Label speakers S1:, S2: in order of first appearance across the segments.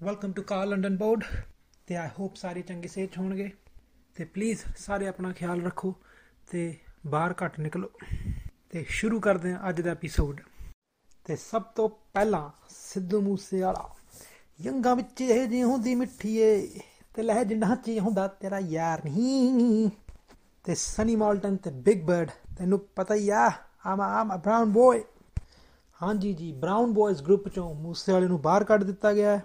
S1: Welcome to car London board ਤੇ I hop ਸਾਰੇ ਚੰਗੇ ਸਿਹਤ 'ਚ ਹੋਣਗੇ। ਤੇ ਪਲੀਜ਼ ਸਾਰੇ ਆਪਣਾ ਖਿਆਲ ਰੱਖੋ ਤੇ ਬਾਹਰ ਘੱਟ ਨਿਕਲੋ। ਤੇ ਸ਼ੁਰੂ ਕਰਦੇ ਹਾਂ ਅੱਜ ਦਾ ਐਪੀਸੋਡ ਤੇ ਸਭ ਤੋਂ ਪਹਿਲਾਂ ਸਿੱਧੂ ਮੂਸੇ ਵਾਲਾ ਯੰਗਾ ਵਿੱਚ ਇਹ ਜੀ ਹੁੰਦੀ ਮਿੱਠੀਏ ਤੇ ਲਹਿਜ ਨਾਚੀ ਹੁੰਦਾ ਤੇਰਾ ਯਾਰ ਨਹੀਂ। ਤੇ ਸਨੀ ਮਾਲਟਨ ਤੇ ਬਿਗ ਬਰਡ ਤੈਨੂੰ ਪਤਾ ਹੀ ਆ ਆਮ ਆਮ ਬ੍ਰਾਊਨ ਬੋਏ ਹਾਂਜੀ ਜੀ ਬ੍ਰਾਊਨ ਬॉयਜ਼ ਗਰੁੱਪ ਚੋਂ ਮੂਸੇ ਵਾਲੇ ਨੂੰ ਬਾਹਰ ਕੱਢ ਦਿੱਤਾ ਗਿਆ। ਹੈ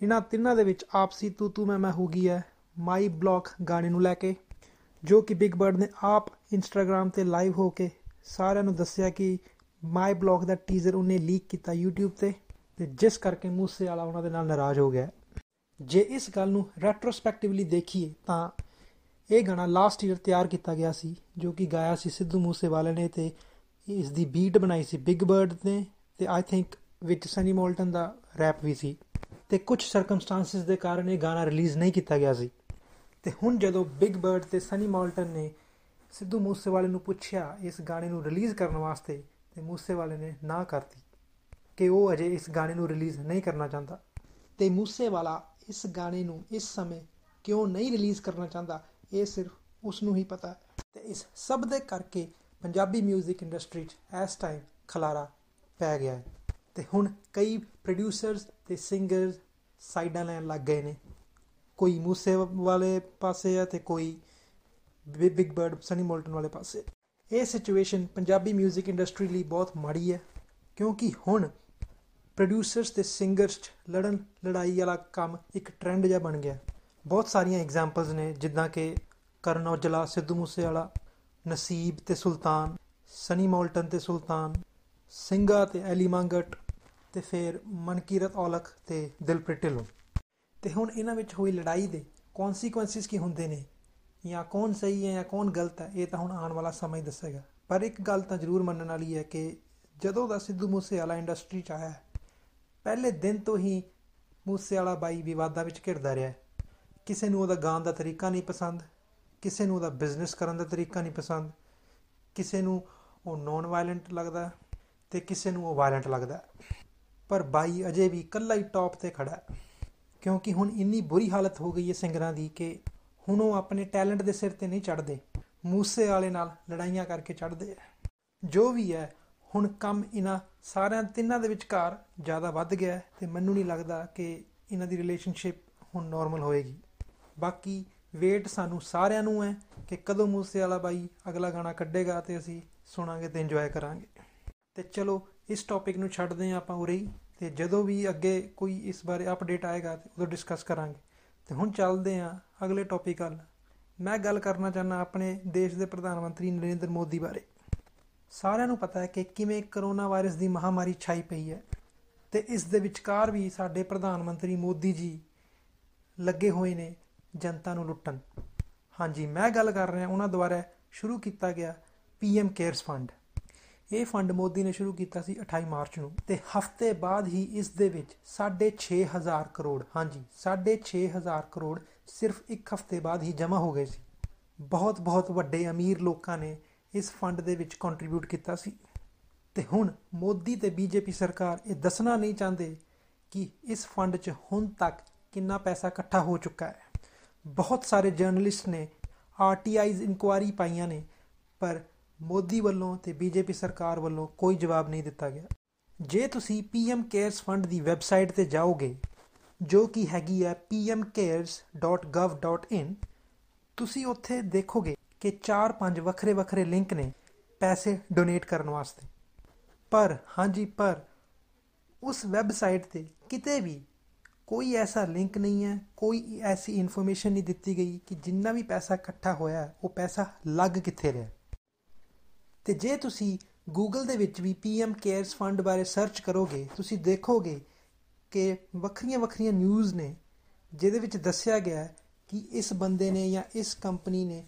S1: ਇਹਨਾਂ ਤਿੰਨਾਂ ਦੇ ਵਿੱਚ ਆਪਸੀ ਤੂ ਤੂ ਮੈਂ ਮੈਂ ਹੋ ਗਈ ਹੈ, ਮਾਈ ਬਲੌਕ ਗਾਣੇ ਨੂੰ ਲੈ ਕੇ, ਜੋ ਕਿ ਬਿਗ ਬਰਡ ਨੇ ਆਪ ਇੰਸਟਾਗ੍ਰam ਤੇ ਲਾਈਵ ਹੋ ਕੇ ਸਾਰਿਆਂ ਨੂੰ ਦੱਸਿਆ ਕਿ ਮਾਈ ਬਲੌਕ ਦਾ ਟੀਜ਼ਰ ਉਹਨੇ ਲੀਕ ਕੀਤਾ YouTube ਤੇ ਤੇ ਜਿਸ ਕਰਕੇ ਮੂਸੇ ਵਾਲਾ ਉਹਨਾਂ ਦੇ ਨਾਲ ਨਾਰਾਜ਼ ਹੋ ਗਿਆ ਹੈ। ਜੇ ਇਸ ਗੱਲ ਨੂੰ ਰੈਟਰੋਸਪੈਕਟਿਵਲੀ ਦੇਖੀਏ ਤਾਂ ਇਹ ਗਾਣਾ ਲਾਸਟ ਈਅਰ ਤਿਆਰ ਕੀਤਾ ਗਿਆ ਸੀ, ਜੋ ਕਿ ਗਾਇਆ ਸੀ ਸਿੱਧੂ ਮੂਸੇਵਾਲੇ ਨੇ ਤੇ ਇਸ ਦੀ ਬੀਟ ਬਣਾਈ ਸੀ ਬਿਗ ਬਰਡ ਨੇ ਤੇ ਆਈ ਥਿੰਕ ਵਿੱਚ ਸਨੀ ਮੋਲਟਨ ਦਾ ਰੈਪ ਵੀ ਸੀ ਤੇ ਕੁਝ ਸਰਕਮਸਟੈਂਸਸ ਦੇ ਕਾਰਨ ਇਹ ਗਾਣਾ ਰਿਲੀਜ਼ ਨਹੀਂ ਕੀਤਾ ਗਿਆ ਸੀ। ਤੇ ਹੁਣ ਜਦੋਂ ਬਿਗ ਬਰਡ ਤੇ ਸਨੀ ਮੋਲਟਨ ਨੇ ਸਿੱਧੂ ਮੂਸੇਵਾਲੇ ਨੂੰ ਪੁੱਛਿਆ ਇਸ ਗਾਣੇ ਨੂੰ ਰਿਲੀਜ਼ ਕਰਨ ਵਾਸਤੇ, ਤੇ ਮੂਸੇਵਾਲੇ ਨੇ ਨਾ ਕਰਤੀ ਕਿ ਉਹ ਅਜੇ ਇਸ ਗਾਣੇ ਨੂੰ ਰਿਲੀਜ਼ ਨਹੀਂ ਕਰਨਾ ਚਾਹੁੰਦਾ। ਤੇ ਮੂਸੇਵਾਲਾ ਇਸ ਗਾਣੇ ਨੂੰ ਇਸ ਸਮੇਂ ਕਿਉਂ ਨਹੀਂ ਰਿਲੀਜ਼ ਕਰਨਾ ਚਾਹੁੰਦਾ, ਇਹ ਸਿਰਫ ਉਸ ਨੂੰ ਹੀ ਪਤਾ ਹੈ। ਤੇ ਇਸ ਸਭ ਦੇ ਕਰਕੇ ਪੰਜਾਬੀ 뮤직 ਇੰਡਸਟਰੀ 'ਚ ਇਸ ਟਾਈਮ ਖਲਾਰਾ ਪੈ ਗਿਆ ਹੈ। ਤੇ ਹੁਣ ਕਈ ਪ੍ਰੋਡਿਊਸਰਸ ਤੇ ਸਿੰਗਰਸ ਸਾਈਡਾਂ ਲੈਣ ਲੱਗ ਗਏ ਨੇ। ਕੋਈ ਮੂਸੇ ਵਾਲੇ ਪਾਸੇ ਆ ਤੇ ਕੋਈ ਬਿ- ਬਿਗ ਬਰਡ, ਸਨੀ ਮੋਲਟਨ ਵਾਲੇ ਪਾਸੇ। ਇਹ ਸਿਚੁਏਸ਼ਨ ਪੰਜਾਬੀ 뮤직 ਇੰਡਸਟਰੀ ਲਈ ਬਹੁਤ ਮਾੜੀ ਹੈ, ਕਿਉਂਕਿ ਹੁਣ ਪ੍ਰੋਡਿਊਸਰਸ ਤੇ ਸਿੰਗਰਸ 'ਚ ਲੜਨ, ਲੜਾਈ ਵਾਲਾ ਕੰਮ ਇੱਕ ਟ੍ਰੈਂਡ ਜਿਹਾ ਬਣ ਗਿਆ। ਬਹੁਤ ਸਾਰੀਆਂ ਐਗਜ਼ਾਮਪਲਸ ਨੇ, ਜਿੱਦਾਂ ਕਿ ਕਰਨ ਔਜਲਾ, ਸਿੱਧੂ ਮੂਸੇਵਾਲਾ, ਨਸੀਬ ਤੇ ਸੁਲਤਾਨ, ਸਨੀ ਮੋਲਟਨ ਤੇ ਸੁਲਤਾਨ ਸਿੰਘਾ ਤੇ ਐਲੀ ਮੰਗਟ ਤੇ ਫਿਰ ਮਨਕੀਰਤ ਔਲਖ ਤੇ ਦਿਲਪ੍ਰੀਤ ਢਿੱਲੋਂ। ਤੇ ਹੁਣ ਇਹਨਾਂ ਵਿੱਚ ਹੋਈ ਲੜਾਈ ਦੇ ਕੌਨਸੀਕੁਐਂਸਿਸ ਕੀ ਹੁੰਦੇ ਨੇ? ਜਾਂ ਕੌਣ ਸਹੀ ਹੈ ਜਾਂ ਕੌਣ ਗਲਤ ਹੈ ਇਹ ਤਾਂ ਹੁਣ ਆਉਣ ਵਾਲਾ ਸਮਾਂ ਹੀ ਦੱਸੇਗਾ। ਪਰ ਇੱਕ ਗੱਲ ਤਾਂ ਜ਼ਰੂਰ ਮੰਨਣ ਵਾਲੀ ਹੈ ਕਿ ਜਦੋਂ ਦਾ ਸਿੱਧੂ ਮੂਸੇਵਾਲਾ ਇੰਡਸਟਰੀ 'ਚ ਆਇਆ ਹੈ, ਪਹਿਲੇ ਦਿਨ ਤੋਂ ਹੀ ਮੂਸੇਵਾਲਾ ਬਾਈ ਵਿਵਾਦਾਂ ਵਿੱਚ ਘਿਰਦਾ ਰਿਹਾ ਹੈ। ਕਿਸੇ ਨੂੰ ਉਹਦਾ ਗਾਉਣ ਦਾ ਤਰੀਕਾ ਨਹੀਂ ਪਸੰਦ ਕਿਸੇ ਨੂੰ ਉਹਦਾ ਬਿਜ਼ਨਸ ਕਰਨ ਦਾ ਤਰੀਕਾ ਨਹੀਂ ਪਸੰਦ ਕਿਸੇ ਨੂੰ ਉਹ ਨੌਨ ਵਾਇਲੈਂਟ ਲੱਗਦਾ ਤੇ ਕਿਸੇ ਨੂੰ ਉਹ ਵਾਇਲੈਂਟ ਲੱਗਦਾ। ਪਰ ਬਾਈ ਅਜੇ ਵੀ ਇਕੱਲਾ ਹੀ ਟੌਪ ਤੇ ਖੜਾ ਹੈ। ਕਿਉਂਕਿ ਹੁਣ ਇੰਨੀ ਬੁਰੀ ਹਾਲਤ ਹੋ ਗਈ ਹੈ ਸਿੰਗਰਾਂ ਦੀ ਕਿ ਹੁਣ ਉਹ ਆਪਣੇ ਟੈਲੈਂਟ ਦੇ ਸਿਰ ਤੇ ਨਹੀਂ ਚੜਦੇ ਮੂਸੇ ਵਾਲੇ ਨਾਲ ਲੜਾਈਆਂ ਕਰਕੇ ਚੜਦੇ ਆ ਜੋ ਵੀ ਹੈ, ਹੁਣ ਕੰਮ ਇਹਨਾਂ ਸਾਰਿਆਂ ਤਿੰਨਾਂ ਦੇ ਵਿਚਕਾਰ ਜ਼ਿਆਦਾ ਵੱਧ ਗਿਆ ਹੈ ਤੇ ਮੈਨੂੰ ਨਹੀਂ ਲੱਗਦਾ ਕਿ ਇਹਨਾਂ ਦੀ ਰਿਲੇਸ਼ਨਸ਼ਿਪ ਹੁਣ ਨਾਰਮਲ ਹੋਏਗੀ। ਬਾਕੀ ਵੇਟ ਸਾਨੂੰ ਸਾਰਿਆਂ ਨੂੰ ਹੈ ਕਿ ਕਦੋਂ ਮੂਸੇ ਵਾਲਾ ਬਾਈ ਅਗਲਾ ਗਾਣਾ ਕੱਢੇਗਾ ਤੇ ਅਸੀਂ ਸੁਣਾਂਗੇ ਤੇ ਇੰਜੋਏ ਕਰਾਂਗੇ। ਤੇ ਚਲੋ ਇਸ ਟੌਪਿਕ ਨੂੰ ਛੱਡਦੇ ਹਾਂ ਆਪਾਂ ਉਰੇ ਹੀ ਤੇ ਜਦੋਂ ਵੀ ਅੱਗੇ ਕੋਈ ਇਸ ਬਾਰੇ ਅਪਡੇਟ ਆਏਗਾ ਤੇ ਉਦੋਂ ਡਿਸਕਸ ਕਰਾਂਗੇ। ਤੇ ਹੁਣ ਚੱਲਦੇ ਹਾਂ ਅਗਲੇ ਟੌਪਿਕ ਵੱਲ। ਮੈਂ ਗੱਲ ਕਰਨਾ ਚਾਹੁੰਦਾ ਆਪਣੇ ਦੇਸ਼ ਦੇ ਪ੍ਰਧਾਨ ਮੰਤਰੀ ਨਰਿੰਦਰ ਮੋਦੀ ਬਾਰੇ। ਸਾਰਿਆਂ ਨੂੰ ਪਤਾ ਹੈ ਕਿ ਕਿਵੇਂ ਕਰੋਨਾ ਵਾਇਰਸ ਦੀ ਮਹਾਮਾਰੀ ਛਾਈ ਪਈ ਹੈ ਤੇ ਇਸ ਦੇ ਵਿਚਕਾਰ ਵੀ ਸਾਡੇ ਪ੍ਰਧਾਨ ਮੰਤਰੀ ਮੋਦੀ ਜੀ ਲੱਗੇ ਹੋਏ ਨੇ ਜਨਤਾ ਨੂੰ ਲੁੱਟਣ। ਹਾਂਜੀ, ਮੈਂ ਗੱਲ ਕਰ ਰਿਹਾ, ਉਹਨਾਂ ਦੁਆਰਾ ਸ਼ੁਰੂ ਕੀਤਾ ਗਿਆ ਪੀਐਮ ਕੇਅਰਸ ਫੰਡ ਇਹ ਫੰਡ ਮੋਦੀ ਨੇ ਸ਼ੁਰੂ ਕੀਤਾ ਸੀ 28 ਮਾਰਚ ਨੂੰ ਤੇ ਹਫ਼ਤੇ ਬਾਅਦ ਹੀ ਇਸ ਦੇ ਵਿੱਚ 6500 ਕਰੋੜ, ਹਾਂਜੀ 6500 ਕਰੋੜ ਸਿਰਫ ਇੱਕ ਹਫ਼ਤੇ ਬਾਅਦ ਹੀ ਜਮ੍ਹਾਂ ਹੋ ਗਏ ਸੀ। ਬਹੁਤ ਬਹੁਤ ਵੱਡੇ ਅਮੀਰ ਲੋਕਾਂ ਨੇ ਇਸ ਫੰਡ ਦੇ ਵਿੱਚ ਕੰਟਰੀਬਿਊਟ ਕੀਤਾ ਸੀ। ਤੇ ਹੁਣ ਮੋਦੀ ਤੇ ਬੀਜੇਪੀ ਸਰਕਾਰ ਇਹ ਦੱਸਣਾ ਨਹੀਂ ਚਾਹੁੰਦੇ ਕਿ ਇਸ ਫੰਡ 'ਚ ਹੁਣ ਤੱਕ ਕਿੰਨਾ ਪੈਸਾ ਇਕੱਠਾ ਹੋ ਚੁੱਕਾ ਹੈ। ਬਹੁਤ ਸਾਰੇ ਜਰਨਲਿਸਟ ਨੇ ਆਰਟੀਆਈਜ਼ ਇਨਕੁਆਰੀ ਪਾਈਆਂ ਨੇ, ਪਰ ਮੋਦੀ ਵੱਲੋਂ ਤੇ ਬੀਜੇਪੀ ਸਰਕਾਰ ਵੱਲੋਂ ਕੋਈ ਜਵਾਬ ਨਹੀਂ ਦਿੱਤਾ ਗਿਆ। ਜੇ ਤੁਸੀਂ ਪੀਐਮ ਕੇਅਰਸ ਫੰਡ ਦੀ ਵੈਬਸਾਈਟ ਤੇ ਜਾਓਗੇ ਜੋ ਕਿ ਹੈਗੀ ਹੈ pmcares.gov.in ਤੁਸੀਂ ਉੱਥੇ ਦੇਖੋਗੇ ਕਿ 4-5 ਵੱਖਰੇ ਵੱਖਰੇ ਲਿੰਕ ਨੇ ਪੈਸੇ ਡੋਨੇਟ ਕਰਨ ਵਾਸਤੇ। ਪਰ ਹਾਂਜੀ ਪਰ ਉਸ ਵੈਬਸਾਈਟ ਤੇ ਕਿਤੇ ਵੀ ਕੋਈ ਐਸਾ ਲਿੰਕ ਨਹੀਂ ਹੈ ਕੋਈ ਐਸੀ ਇਨਫੋਰਮੇਸ਼ਨ ਨਹੀਂ ਦਿੱਤੀ ਗਈ ਕਿ ਜਿੰਨਾ ਵੀ ਪੈਸਾ ਇਕੱਠਾ ਹੋਇਆ ਹੈ, ਉਹ ਪੈਸਾ ਲੱਗ ਕਿੱਥੇ ਰਿਹਾ। ਤੇ ਜੇ ਤੁਸੀਂ ਗੂਗਲ ਦੇ ਵਿੱਚ ਵੀ ਪੀਐਮ ਕੇਅਰਸ ਫੰਡ ਬਾਰੇ ਸਰਚ ਕਰੋਗੇ, ਤੁਸੀਂ ਦੇਖੋਗੇ ਕਿ ਵੱਖਰੀਆਂ ਵੱਖਰੀਆਂ ਨਿਊਜ਼ ਨੇ, ਜਿਹਦੇ ਵਿੱਚ ਦੱਸਿਆ ਗਿਆ ਹੈ ਕਿ ਇਸ ਬੰਦੇ ਨੇ ਜਾਂ ਇਸ ਕੰਪਨੀ ਨੇ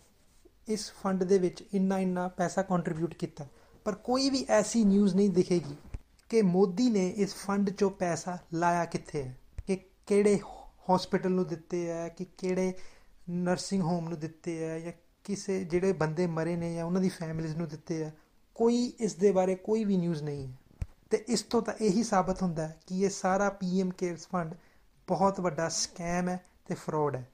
S1: ਇਸ ਫੰਡ ਦੇ ਵਿੱਚ ਇੰਨਾ ਇੰਨਾ ਪੈਸਾ ਕੰਟਰੀਬਿਊਟ ਕੀਤਾ। ਪਰ ਕੋਈ ਵੀ ਐਸੀ ਨਿਊਜ਼ ਨਹੀਂ ਦਿਖੇਗੀ ਕਿ ਮੋਦੀ ਨੇ ਇਸ ਫੰਡ 'ਚੋਂ ਪੈਸਾ ਲਾਇਆ ਕਿੱਥੇ ਹੈ, ਕਿ ਕਿਹੜੇ ਹਸਪੀਟਲ ਨੂੰ ਦਿੱਤੇ ਹੈ, ਕਿ ਕਿਹੜੇ ਨਰਸਿੰਗ ਹੋਮ ਨੂੰ ਦਿੱਤੇ ਹੈ ਜਾਂ ਕਿਸੇ ਜਿਹੜੇ ਬੰਦੇ ਮਰੇ ਨੇ ਜਾਂ ਉਹਨਾਂ ਦੀ ਫੈਮਿਲੀਜ਼ ਨੂੰ ਦਿੱਤੇ ਹੈ ਕੋਈ ਇਸ ਦੇ ਬਾਰੇ ਕੋਈ ਵੀ ਨਿਊਜ਼ ਨਹੀਂ ਹੈ। ਤੇ ਇਸ ਤੋਂ ਤਾਂ ਇਹੀ ਸਾਬਤ ਹੁੰਦਾ ਹੈ ਕਿ ਇਹ ਸਾਰਾ ਪੀਐਮ ਕੇਅਰਸ ਫੰਡ ਬਹੁਤ ਵੱਡਾ ਸਕੈਮ ਹੈ ਤੇ ਫਰਾਡ ਹੈ।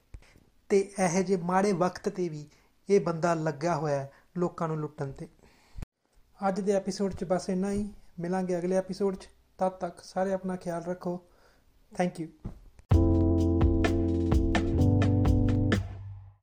S1: ਤੇ ਇਹੋ ਜਿਹੇ ਮਾੜੇ ਵਕਤ ਤੇ ਵੀ ਇਹ ਬੰਦਾ ਲੱਗਾ ਹੋਇਆ ਹੈ ਲੋਕਾਂ ਨੂੰ ਲੁੱਟਣ ਤੇ। ਅੱਜ ਦੇ ਐਪੀਸੋਡ 'ਚ ਬਸ ਇੰਨਾ ਹੀ। ਮਿਲਾਂਗੇ ਅਗਲੇ ਐਪੀਸੋਡ 'ਚ। ਤਦ ਤੱਕ ਸਾਰੇ ਆਪਣਾ ਖਿਆਲ ਰੱਖੋ। Thank you